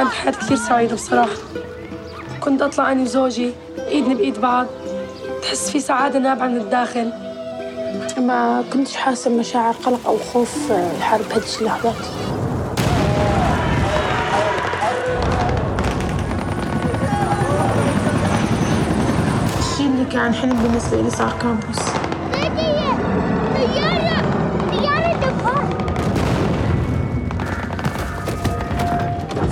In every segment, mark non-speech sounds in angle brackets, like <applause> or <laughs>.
كانت حياتي كثير سعيدة بصراحة. كنت أطلع أنا وزوجي إيدنا بإيد بعض. تحس في سعادة نابعة من الداخل. ما كنتش حاسة بمشاعر قلق أو خوف الحرب هذه اللحظات. الشيء اللي كان حلم بالنسبة لي صار كامبوس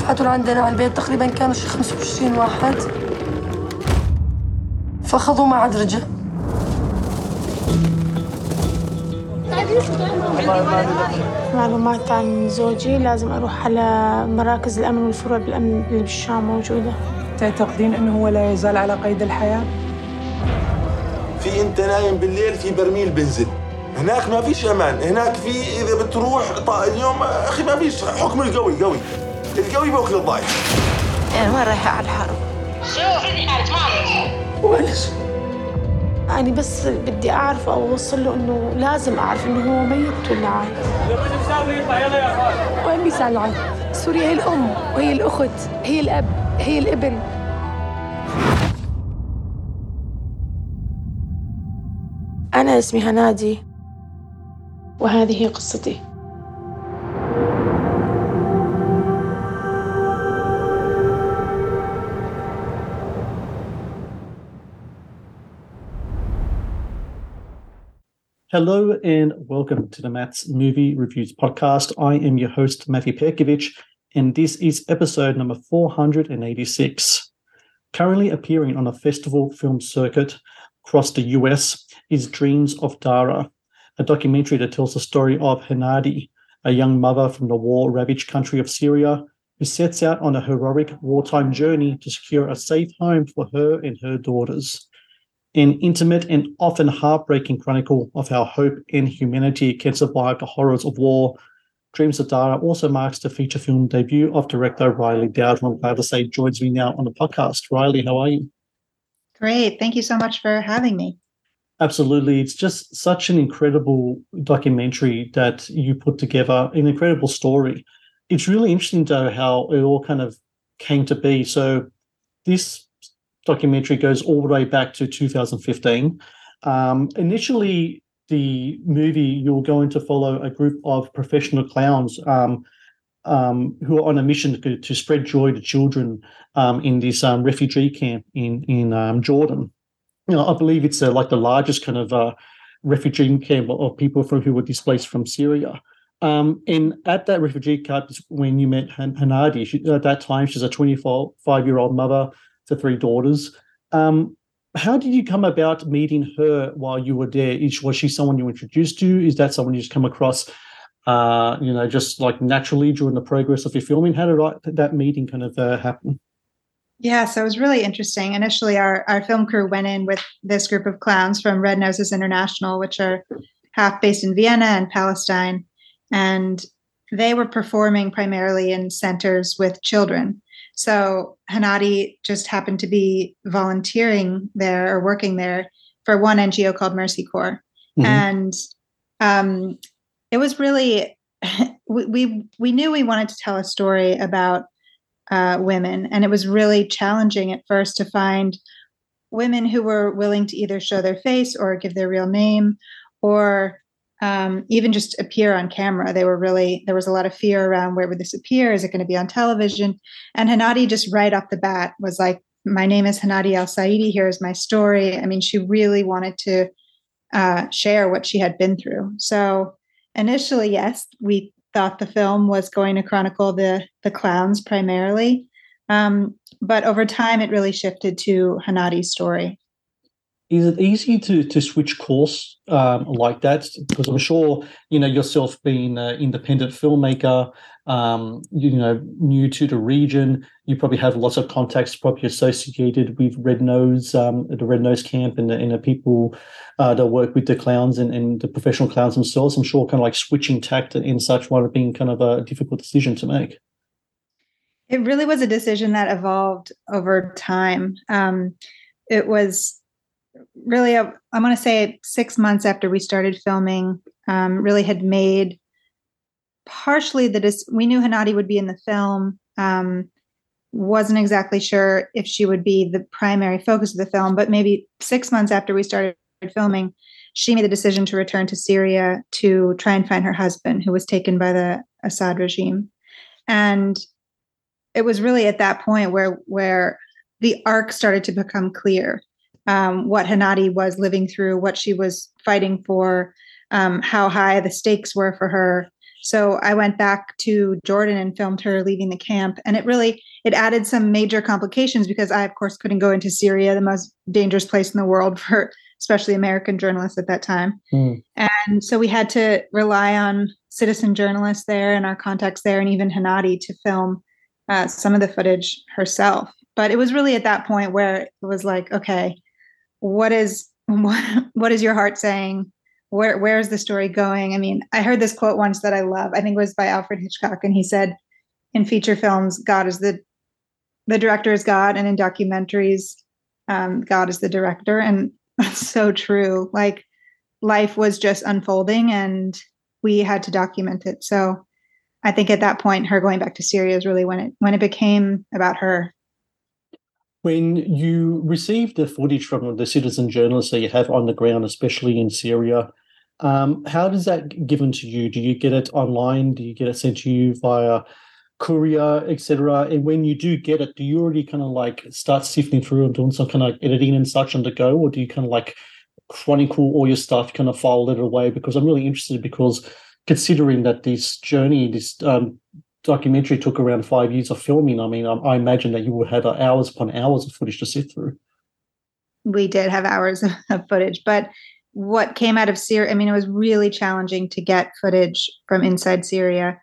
فاتوا عندنا على البيت تقريبا كانوا شي 25 واحد. فأخذوا ما عاد رجع. معلومات عن زوجي لازم أروح على مراكز الأمن والفروع بالأمن اللي بالشام موجودة. تعتقدين إنه هو لا يزال على قيد الحياة؟ في أنت نايم بالليل في برميل بنزل. هناك ما فيش أمان. هناك في إذا بتروح طا اليوم أخي ما فيش حكم القوي قوي. القوي بياكل الضعيف أنا ما رايحة على الحرب؟ وليش أنا بس بدي أعرف أو أوصل له إنه لازم أعرف إنه هو ميت ولا عايش. وين بيسأل عنه سوريا هي الأم وهي الأخت هي الأب هي الابن. أنا اسمي هنادي وهذه هي قصتي. Hello and welcome to the Matt's Movie Reviews podcast. I am your host, Matthew Perkovich, and this is episode number 486. Currently appearing on a festival film circuit across the US is Dreams of Daraa, a documentary that tells the story of Hanadi, a young mother from the war ravaged country of Syria who sets out on a heroic wartime journey to secure a safe home for her and her daughters an intimate and often heartbreaking chronicle of how hope and humanity can survive the horrors of war. Dreams of Daraa also marks the feature film debut of director Riley Dowd, who I'm glad to say joins me now on the podcast. Riley, how are you? Great. Thank you so much for having me. Absolutely. It's just such an incredible documentary that you put together, an incredible story. It's really interesting, though, how it all kind of came to be. So, this documentary goes all the way back to 2015. Um, initially, the movie you're going to follow a group of professional clowns um, um, who are on a mission to, to spread joy to children um, in this um, refugee camp in in um, Jordan. You know, I believe it's uh, like the largest kind of uh, refugee camp of people from who were displaced from Syria. Um, and at that refugee camp when you met Han- Hanadi. She, at that time, she's a 25 year old mother to three daughters. Um, how did you come about meeting her while you were there? Is, was she someone you introduced to? Is that someone you just come across, uh, you know, just like naturally during the progress of your filming? How did I, that meeting kind of uh, happen? Yeah, so it was really interesting. Initially, our, our film crew went in with this group of clowns from Red Noses International, which are half based in Vienna and Palestine. And they were performing primarily in centers with children. So Hanadi just happened to be volunteering there or working there for one NGO called Mercy Corps. Mhm. And um, it was really, <laughs> we, we, we knew we wanted to tell a story about uh, women. And it was really challenging at first to find women who were willing to either show their face or give their real name or um, even just appear on camera. They were really, there was a lot of fear around where would this appear? Is it going to be on television? And Hanadi just right off the bat was like, my name is Hanadi Al Saidi. Here's my story. I mean, she really wanted to uh, share what she had been through. So initially, yes, we thought the film was going to chronicle the the clowns primarily, um, but over time, it really shifted to Hanadi's story. Is it easy to to switch course um, like that? Because I'm sure you know yourself being an independent filmmaker, um, you know, new to the region, you probably have lots of contacts probably associated with Red Nose, um, the Red Nose camp, and the, and the people uh, that work with the clowns and, and the professional clowns themselves. I'm sure kind of like switching tact and such might have been kind of a difficult decision to make. It really was a decision that evolved over time. Um, it was really, i going to say, six months after we started filming, um, really had made partially the we knew Hanadi would be in the film. Um, wasn't exactly sure if she would be the primary focus of the film, but maybe six months after we started filming, she made the decision to return to Syria to try and find her husband, who was taken by the Assad regime. And it was really at that point where where the arc started to become clear. Um, what Hanadi was living through, what she was fighting for, um, how high the stakes were for her. So I went back to Jordan and filmed her leaving the camp, and it really it added some major complications because I, of course, couldn't go into Syria, the most dangerous place in the world <laughs> for especially American journalists at that time. Mm. And so we had to rely on citizen journalists there and our contacts there, and even Hanadi to film uh, some of the footage herself. But it was really at that point where it was like, okay, what is what, <laughs> what is your heart saying? Where where is the story going? I mean, I heard this quote once that I love. I think it was by Alfred Hitchcock, and he said, "In feature films, God is the the director is God, and in documentaries, um, God is the director." And <laughs> that's so true. Like life was just unfolding, and we had to document it. So I think at that point, her going back to Syria is really when it when it became about her. When you receive the footage from the citizen journalists that you have on the ground, especially in Syria, um, how does that given to you? Do you get it online? Do you get it sent to you via courier, etc.? And when you do get it, do you already kind of like start sifting through and doing some kind of editing and such on the go, or do you kind of like chronicle all your stuff, kind of file it away? Because I'm really interested because considering that this journey, this um, documentary took around five years of filming, I mean, I, I imagine that you would have hours upon hours of footage to sit through. We did have hours <laughs> of footage, but what came out of Syria, I mean, it was really challenging to get footage from inside Syria.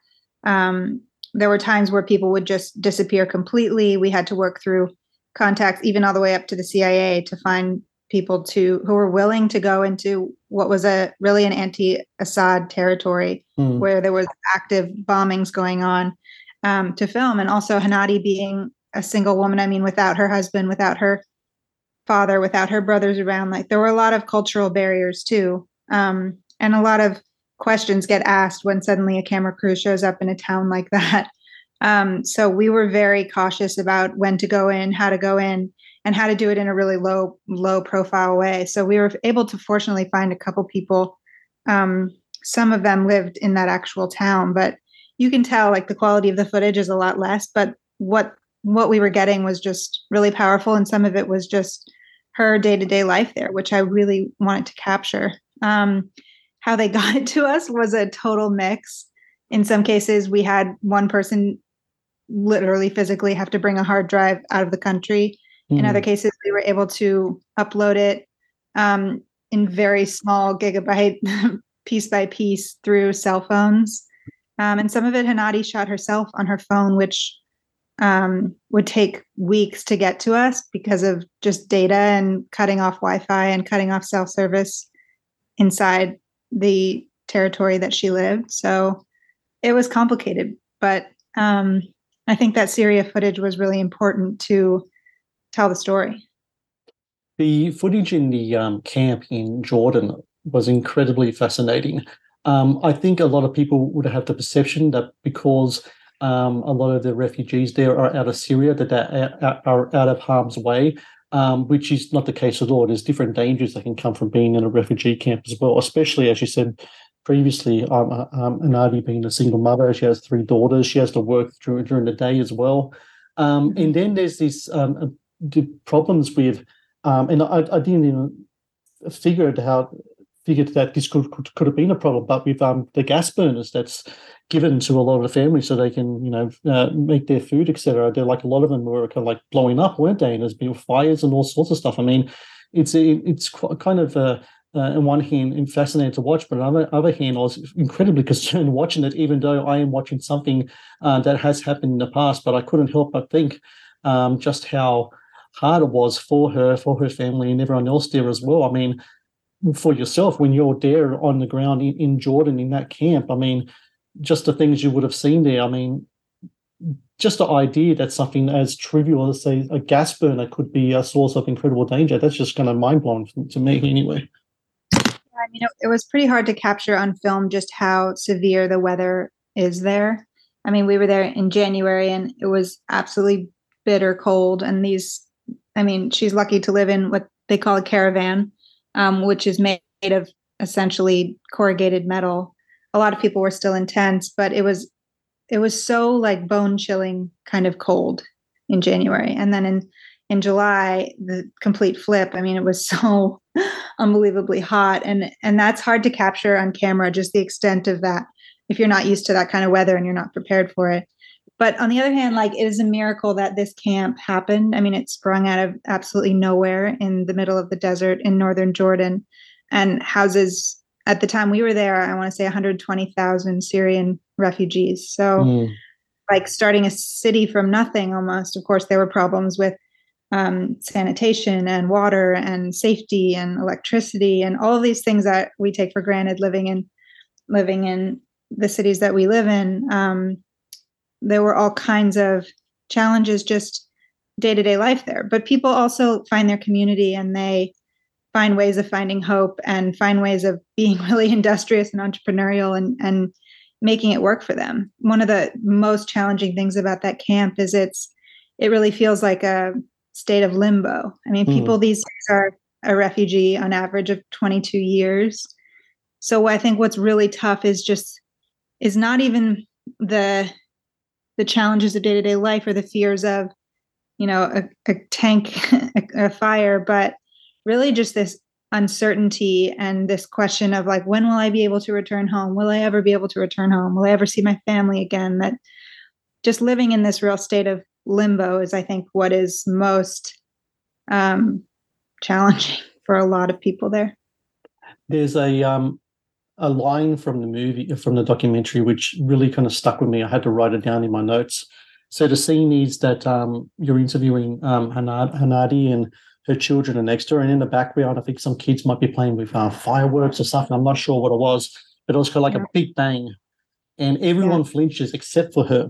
Um, there were times where people would just disappear completely. We had to work through contacts, even all the way up to the CIA, to find people to who were willing to go into what was a really an anti-Assad territory mm. where there was active bombings going on um, to film, and also Hanadi being a single woman. I mean, without her husband, without her father, without her brothers around, like there were a lot of cultural barriers too, um, and a lot of questions get asked when suddenly a camera crew shows up in a town like <laughs> that. Um, so we were very cautious about when to go in, how to go in, and how to do it in a really low low profile way. So we were able to fortunately find a couple people. Um, some of them lived in that actual town, but you can tell like the quality of the footage is a lot less. But what what we were getting was just really powerful, and some of it was just her day to day life there, which I really wanted to capture. Um, how they <laughs> got it to us was a total mix. In some cases, we had one person literally physically have to bring a hard drive out of the country Mm. In other hmm. cases, we were able to upload it um, in very small gigabyte <laughs> piece by piece through cell phones. Um, and some of it Hanadi shot herself on her phone, which um, would take weeks to get to us because of just data and cutting off Wi Fi and cutting off cell service inside the territory that she lived. So it was complicated. But um, I think that Syria footage was really important to tell the story. The footage in the um, camp in Jordan was incredibly fascinating. Um, I think a lot of people would have the perception that because um, a lot of the refugees there are out of Syria, that they are out of harm's way, um, which is not the case at all. There's different dangers that can come from being in a refugee camp as well, especially as you said previously, um, uh, um, Hanadi being a single mother, she has three daughters, she has to work through during the day as well. Um, and then there's this um, the problems with, um, and I, I didn't even figure out figured that this could, could, could have been a problem, but with um, the gas burners that's given to a lot of the families so they can, you know, uh, make their food, etc. They're like a lot of them were kind of like blowing up, weren't they? And there's been fires and all sorts of stuff. I mean, it's it's kind of uh, uh, on one hand fascinating to watch, but on the other hand, I was incredibly <laughs> concerned watching it, even though I am watching something uh, that has happened in the past. But I couldn't help but think um, just how hard it was for her, for her family, and everyone else there as well. I mean, for yourself, when you're there on the ground in, in Jordan in that camp, I mean, just the things you would have seen there. I mean, just the idea that something as trivial as say a gas burner could be a source of incredible danger that's just kind of mind blowing to me anyway I mean, it, it was pretty hard to capture on film just how severe the weather is there. I mean, we were there in January and it was absolutely bitter cold. And these, I mean, she's lucky to live in what they call a caravan, um, which is made of essentially corrugated metal. A lot of people were still in tents, but it was it was so like bone chilling kind of cold in January. And then in in July, the complete flip. I mean, it was <laughs> so unbelievably hot, and and that's hard to capture on camera. Just the extent of that, if you're not used to that kind of weather and you're not prepared for it. But on the other hand, like it is a miracle that this camp happened. I mean, it sprung out of absolutely nowhere in the middle of the desert in northern Jordan, and houses at the time we were there. I want to say 120,000 Syrian refugees. So. Mm like starting a city from nothing almost. Of course, there were problems with um, sanitation and water and safety and electricity and all of these things that we take for granted living in living in the cities that we live in um, there were all kinds of challenges just day-to-day life there but people also find their community and they find ways of finding hope and find ways of being <laughs> really industrious and entrepreneurial and and making it work for them one of the most challenging things about that camp is it's it really feels like a state of limbo. I mean, people mm. these days are a refugee on average of 22 years. So I think what's really tough is just is not even the the challenges of day-to-day life or the fears of you know a, a tank <laughs> a, a fire but really just this uncertainty and this question of like when will i be able to return home? Will i ever be able to return home? Will i ever see my family again? That just living in this real state of limbo is, I think, what is most um, challenging <laughs> for a lot of people there. There's a um, a line from the movie from the documentary which really kind of stuck with me. I had to write it down in my notes. So the scene is that um, you're interviewing um, Hanadi and her children are next to her, and in the background, I think some kids might be playing with uh, fireworks or something. I'm not sure what it was, but it was kind of like yeah. a big bang, and everyone yeah. flinches except for her.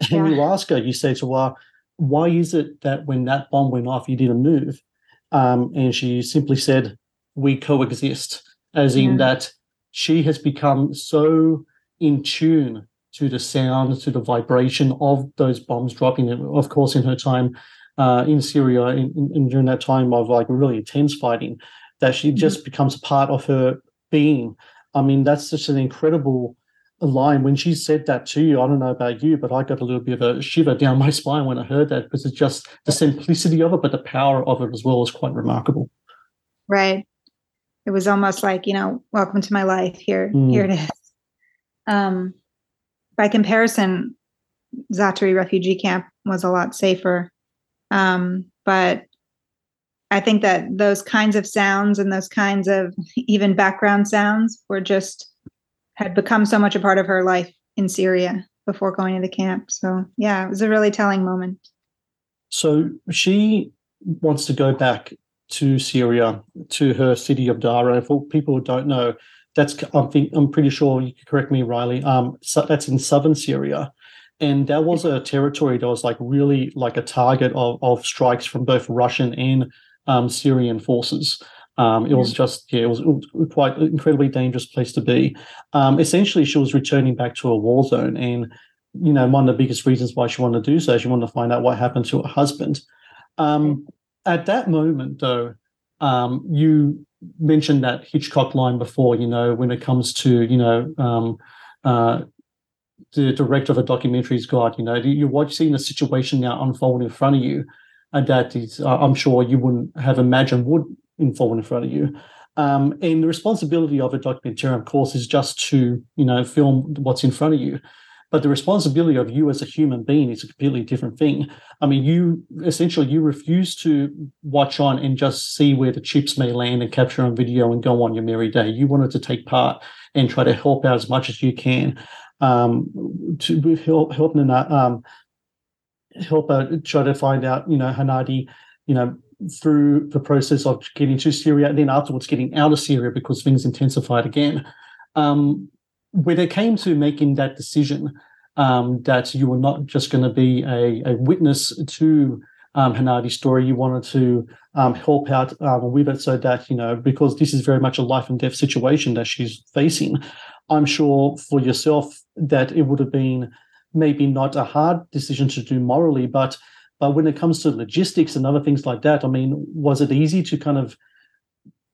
<laughs> And yeah. you ask her, you say to her, why is it that when that bomb went off, you didn't move? Um, and she simply said, we coexist, as in that she has become so in tune to the sound, to the vibration of those bombs dropping. Of course, in her time uh, in Syria, in, in, during that time of like really intense fighting, that she mm-hmm. just becomes a part of her being. I mean, that's just an incredible line when she said that to you. I don't know about you, but I got a little bit of a shiver <laughs> down my spine when I heard that because it's just the simplicity of it, but the power of it as well is quite remarkable. Right. It was almost like, you know, welcome to my life. Here, mm. here it is. Um, by comparison, Zaatari refugee camp was a lot safer. Um, but I think that those kinds of sounds and those kinds of <laughs> even background sounds were just had become so much a part of her life in Syria before going to the camp. So yeah, it was a really telling moment. So she wants to go back to Syria, to her city of Daraa. For people who don't know, that's I'm, think I'm pretty sure you can correct me, Riley. Um, so that's in southern Syria, and that was a territory that was like really like a target of, of strikes from both Russian and um, Syrian forces. Um, it was just, yeah, it was, quite an incredibly dangerous place to be. Um, essentially, she was returning back to a war zone. And, you know, one of the biggest reasons why she wanted to do so, is she wanted to find out what happened to her husband. Um, at that moment, though, um, you mentioned that Hitchcock line before, you know, when it comes to, you know, um, uh, the director of a documentary's guide, you know, you're watching a situation now unfold in front of you. And that is, I'm sure you wouldn't have imagined would unfold in front of you. Um, and the responsibility of a documentarian, of course, is just to you know film what's in front of you. But the responsibility of you as a human being is a completely different thing. I mean, you essentially you refuse to watch on and just see where the chips may land and capture on video and go on your merry day. You wanted to take part and try to help out as much as you can um, to help help um, help out, try to find out, you know, Hanadi, you know, through the process of getting to Syria and then afterwards getting out of Syria because things intensified again. Um, when it came to making that decision um, that you were not just going to be a, a, witness to um, Hanadi's story, you wanted to um, help out um, with it so that, you know, because this is very much a life and death situation that she's facing. I'm sure for yourself that it would have been maybe not a hard decision to do morally, but but when it comes to logistics and other things like that, I mean, was it easy to kind of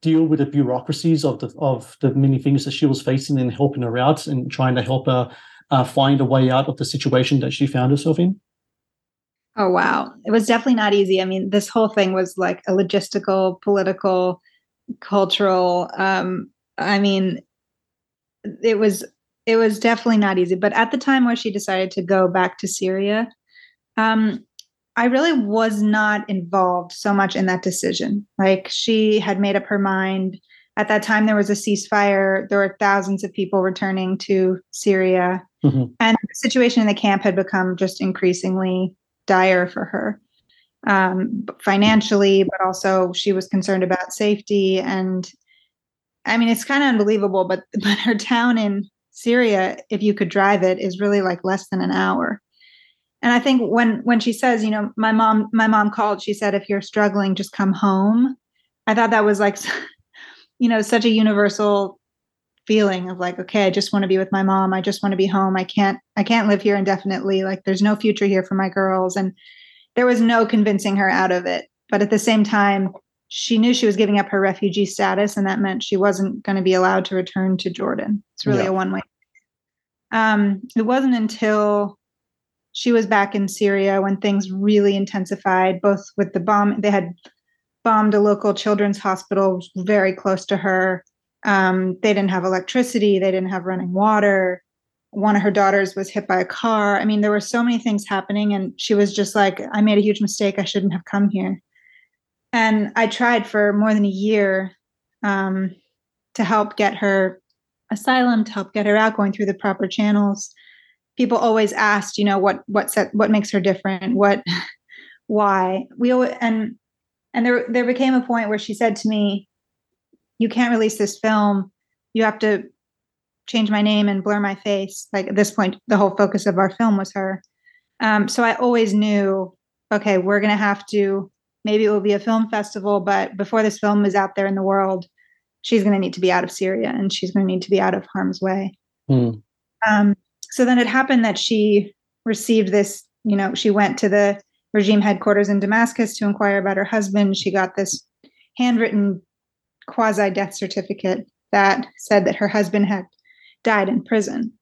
deal with the bureaucracies of the of the many things that she was facing and helping her out and trying to help her uh, find a way out of the situation that she found herself in? Oh wow, it was definitely not easy. I mean, this whole thing was like a logistical, political, cultural. Um, I mean, it was it was definitely not easy. But at the time where she decided to go back to Syria, um, I really was not involved so much in that decision. Like she had made up her mind. At that time, there was a ceasefire. There were thousands of people returning to Syria. Mm-hmm. And the situation in the camp had become just increasingly dire for her um, financially, but also she was concerned about safety. And I mean, it's kind of unbelievable, but, <laughs> but her town in Syria, if you could drive it, is really like less than an hour and i think when when she says you know my mom my mom called she said if you're struggling just come home. I thought that was like <laughs> you know such a universal feeling of like okay i just want to be with my mom. I just want to be home. I can't i can't live here indefinitely. Like there's no future here for my girls. And there was no convincing her out of it. But at the same time she knew she was giving up her refugee status and that meant she wasn't going to be allowed to return to jordan. It's really yeah. a one way um, it wasn't until she was back in Syria when things really intensified, both with the bomb, they had bombed a local children's hospital very close to her. Um, they didn't have electricity, they didn't have running water. One of her daughters was hit by a car. I mean, there were so many things happening, and she was just like, I made a huge mistake. I shouldn't have come here. And I tried for more than a year um, to help get her asylum, to help get her out, going through the proper channels people always asked, you know, what what set what makes her different, what <laughs> why. We always, and and there there became a point where she said to me, "You can't release this film. You have to change my name and blur my face." Like at this point, the whole focus of our film was her. Um, so I always knew, okay, we're gonna have to. Maybe it will be a film festival, but before this film is out there in the world, she's going to need to be out of Syria and she's going to need to be out of harm's way. Mm. Um, so then it happened that she received this, you know, she went to the regime headquarters in Damascus to inquire about her husband. She got this handwritten quasi death certificate that said that her husband had died in prison.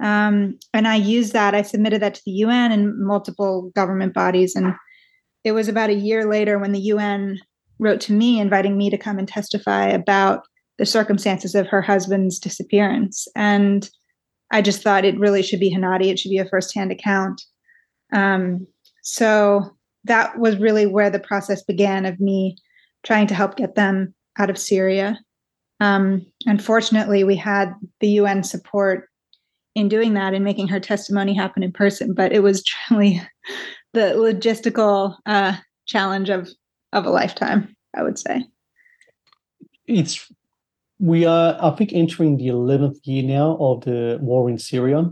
Um, and I used that, I submitted that to the UN and multiple government bodies. And it was about a year later when the UN wrote to me inviting me to come and testify about the circumstances of her husband's disappearance. And I just thought it really should be Hanadi. It should be a firsthand account. Um, so that was really where the process began of me trying to help get them out of Syria. Um, unfortunately, we had the UN support in doing that and making her testimony happen in person, but it was <laughs> truly the logistical uh, challenge of of a lifetime. I would say it's we are, I think, entering the 11th year now of the war in Syria.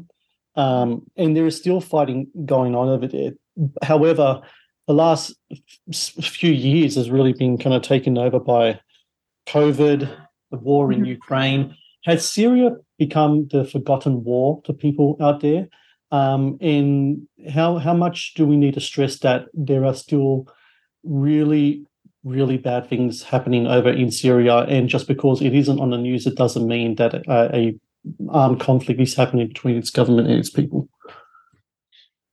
Um, and there is still fighting going on over there. However, the last few years has really been kind of taken over by COVID, the war in mm-hmm. Ukraine. Has Syria become the forgotten war to people out there? Um, and how how much do we need to stress that there are still really really bad things happening over in Syria, and just because it isn't on the news, it doesn't mean that a, a armed conflict is happening between its government and its people.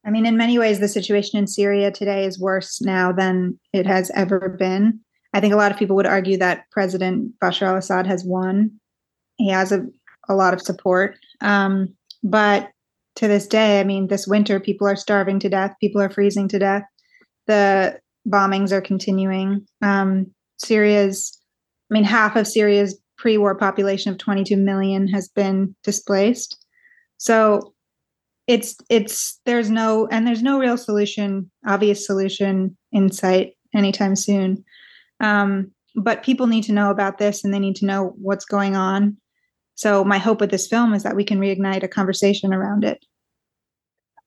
I mean, in many ways, the situation in Syria today is worse now than it has ever been. I think a lot of people would argue that President Bashar al Assad has won. He has a, a lot of support. Um, but to this day. I mean, this winter, people are starving to death, people are freezing to death. The bombings are continuing. Um, Syria's, I mean, half of Syria's pre war population of 22 million has been displaced. So it's, it's, there's no, and there's no real solution, obvious solution in sight anytime soon. Um, but people need to know about this and they need to know what's going on. So my hope with this film is that we can reignite a conversation around it.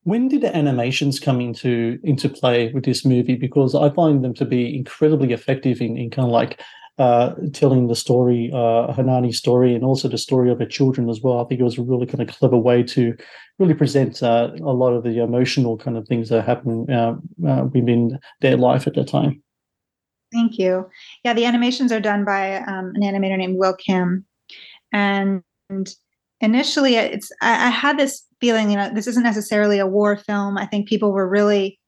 When did the animations come into into play with this movie? Because I find them to be incredibly effective in, in kind of like uh, telling the story, uh, Hanani's story, and also the story of her children as well. I think it was a really kind of clever way to really present uh, a lot of the emotional kind of things that are happening uh, uh, within their life at that time. Thank you. Yeah, the animations are done by um, an animator named Will Kim, and initially, it's I, I, had this feeling, you know, this isn't necessarily a war film. I think people were really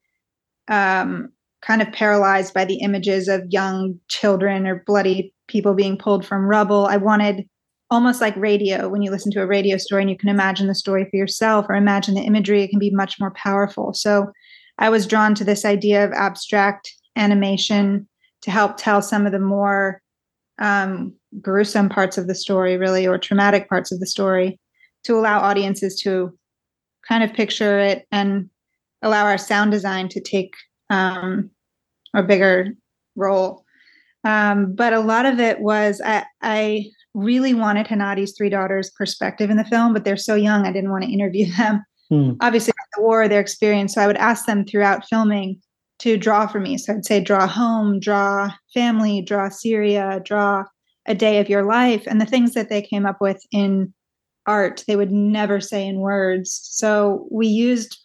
um, kind of paralyzed by the images of young children or bloody people being pulled from rubble. I wanted almost like radio when you listen to a radio story and you can imagine the story for yourself or imagine the imagery it can be much more powerful so i was drawn to this idea of abstract animation to help tell some of the more um, gruesome parts of the story, really, or traumatic parts of the story, to allow audiences to kind of picture it and allow our sound design to take um, a bigger role. Um, but a lot of it was I, I really wanted Hanadi's three daughters' perspective in the film, but they're so young, I didn't want to interview them. Hmm. Obviously, the war, their experience. So I would ask them throughout filming to draw for me. So I'd say, draw home, draw family, draw Syria, draw a day of your life. And the things that they came up with in art, they would never say in words. So we used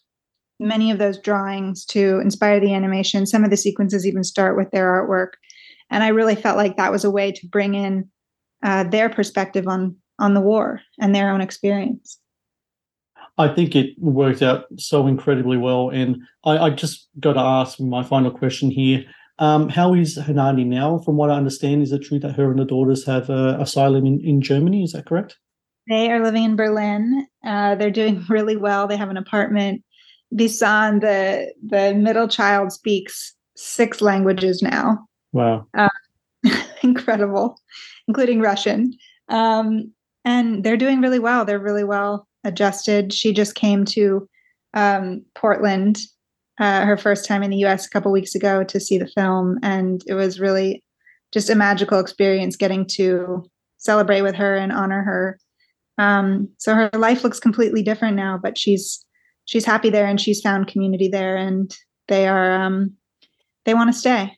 many of those drawings to inspire the animation. Some of the sequences even start with their artwork. And I really felt like that was a way to bring in uh, their perspective on on the war and their own experience. I think it worked out so incredibly well. And I, I just got to ask my final question here. Um, how is Hanadi now? From what I understand, is it true that her and the daughters have uh, asylum in, in Germany? Is that correct? They are living in Berlin. Uh, they're doing <laughs> really well. They have an apartment. Bisan, the the middle child, speaks six languages now. Wow! Uh, <laughs> incredible, including Russian. Um, and they're doing really well. They're really well adjusted. She just came to um, Portland, uh, her first time in the US a couple weeks ago to see the film. And it was really just a magical experience getting to celebrate with her and honor her. Um, so her life looks completely different now, but she's she's happy there and she's found community there and they are um, they want to stay.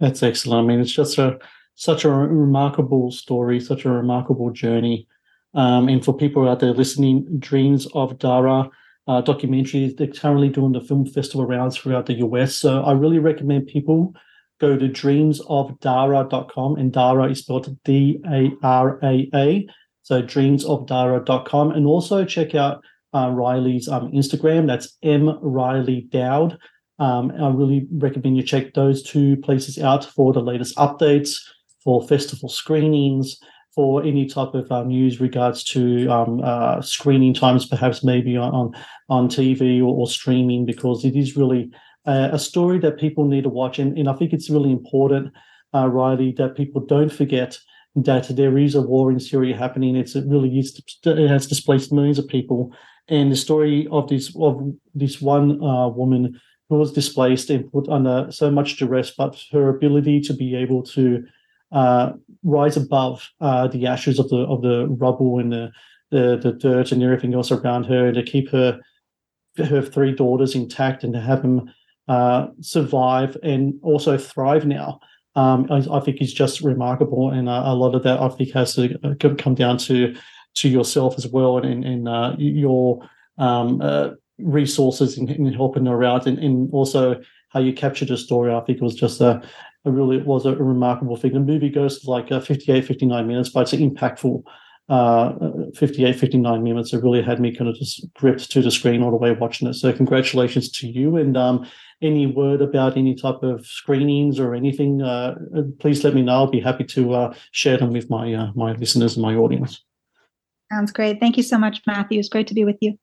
That's excellent. I mean, it's just a such a remarkable story, such a remarkable journey. Um, and for people out there listening, Dreams of Daraa uh, documentary, they're currently doing the film festival rounds throughout the US. So I really recommend people go to dreamsofdaraa.com and Daraa is spelled D A R A A. So dreamsofdaraa.com and also check out uh, Riley's um, Instagram. That's M Riley Dowd. Um, I really recommend you check those two places out for the latest updates, for festival screenings, for any type of uh, news regards to um, uh, screening times, perhaps maybe on on TV or, or streaming, because it is really a, a, story that people need to watch, and, and I think it's really important, uh, Riley, that people don't forget that there is a war in Syria happening. It's it really is it has displaced millions of people, and the story of this of this one uh, woman who was displaced and put under so much duress, but her ability to be able to uh, rise above uh, the ashes of the of the rubble and the, the the dirt and everything else around her, and to keep her her three daughters intact and to have them uh, survive and also thrive now. Um, I, I, think is just remarkable, and uh, a lot of that I think has to uh, come down to to yourself as well, and and uh, your um, uh, resources in, in, helping her out, and, and also how you captured the story. I think it was just a it really was a, remarkable thing. The movie goes like uh, 58, 59 minutes, but it's an impactful. Uh, 58, 59 minutes. It really had me kind of just gripped to the screen all the way watching it. So congratulations to you. And um, any word about any type of screenings or anything, uh, please let me know. I'll be happy to uh, share them with my uh, my listeners and my audience. Sounds great. Thank you so much, Matthew. It's great to be with you.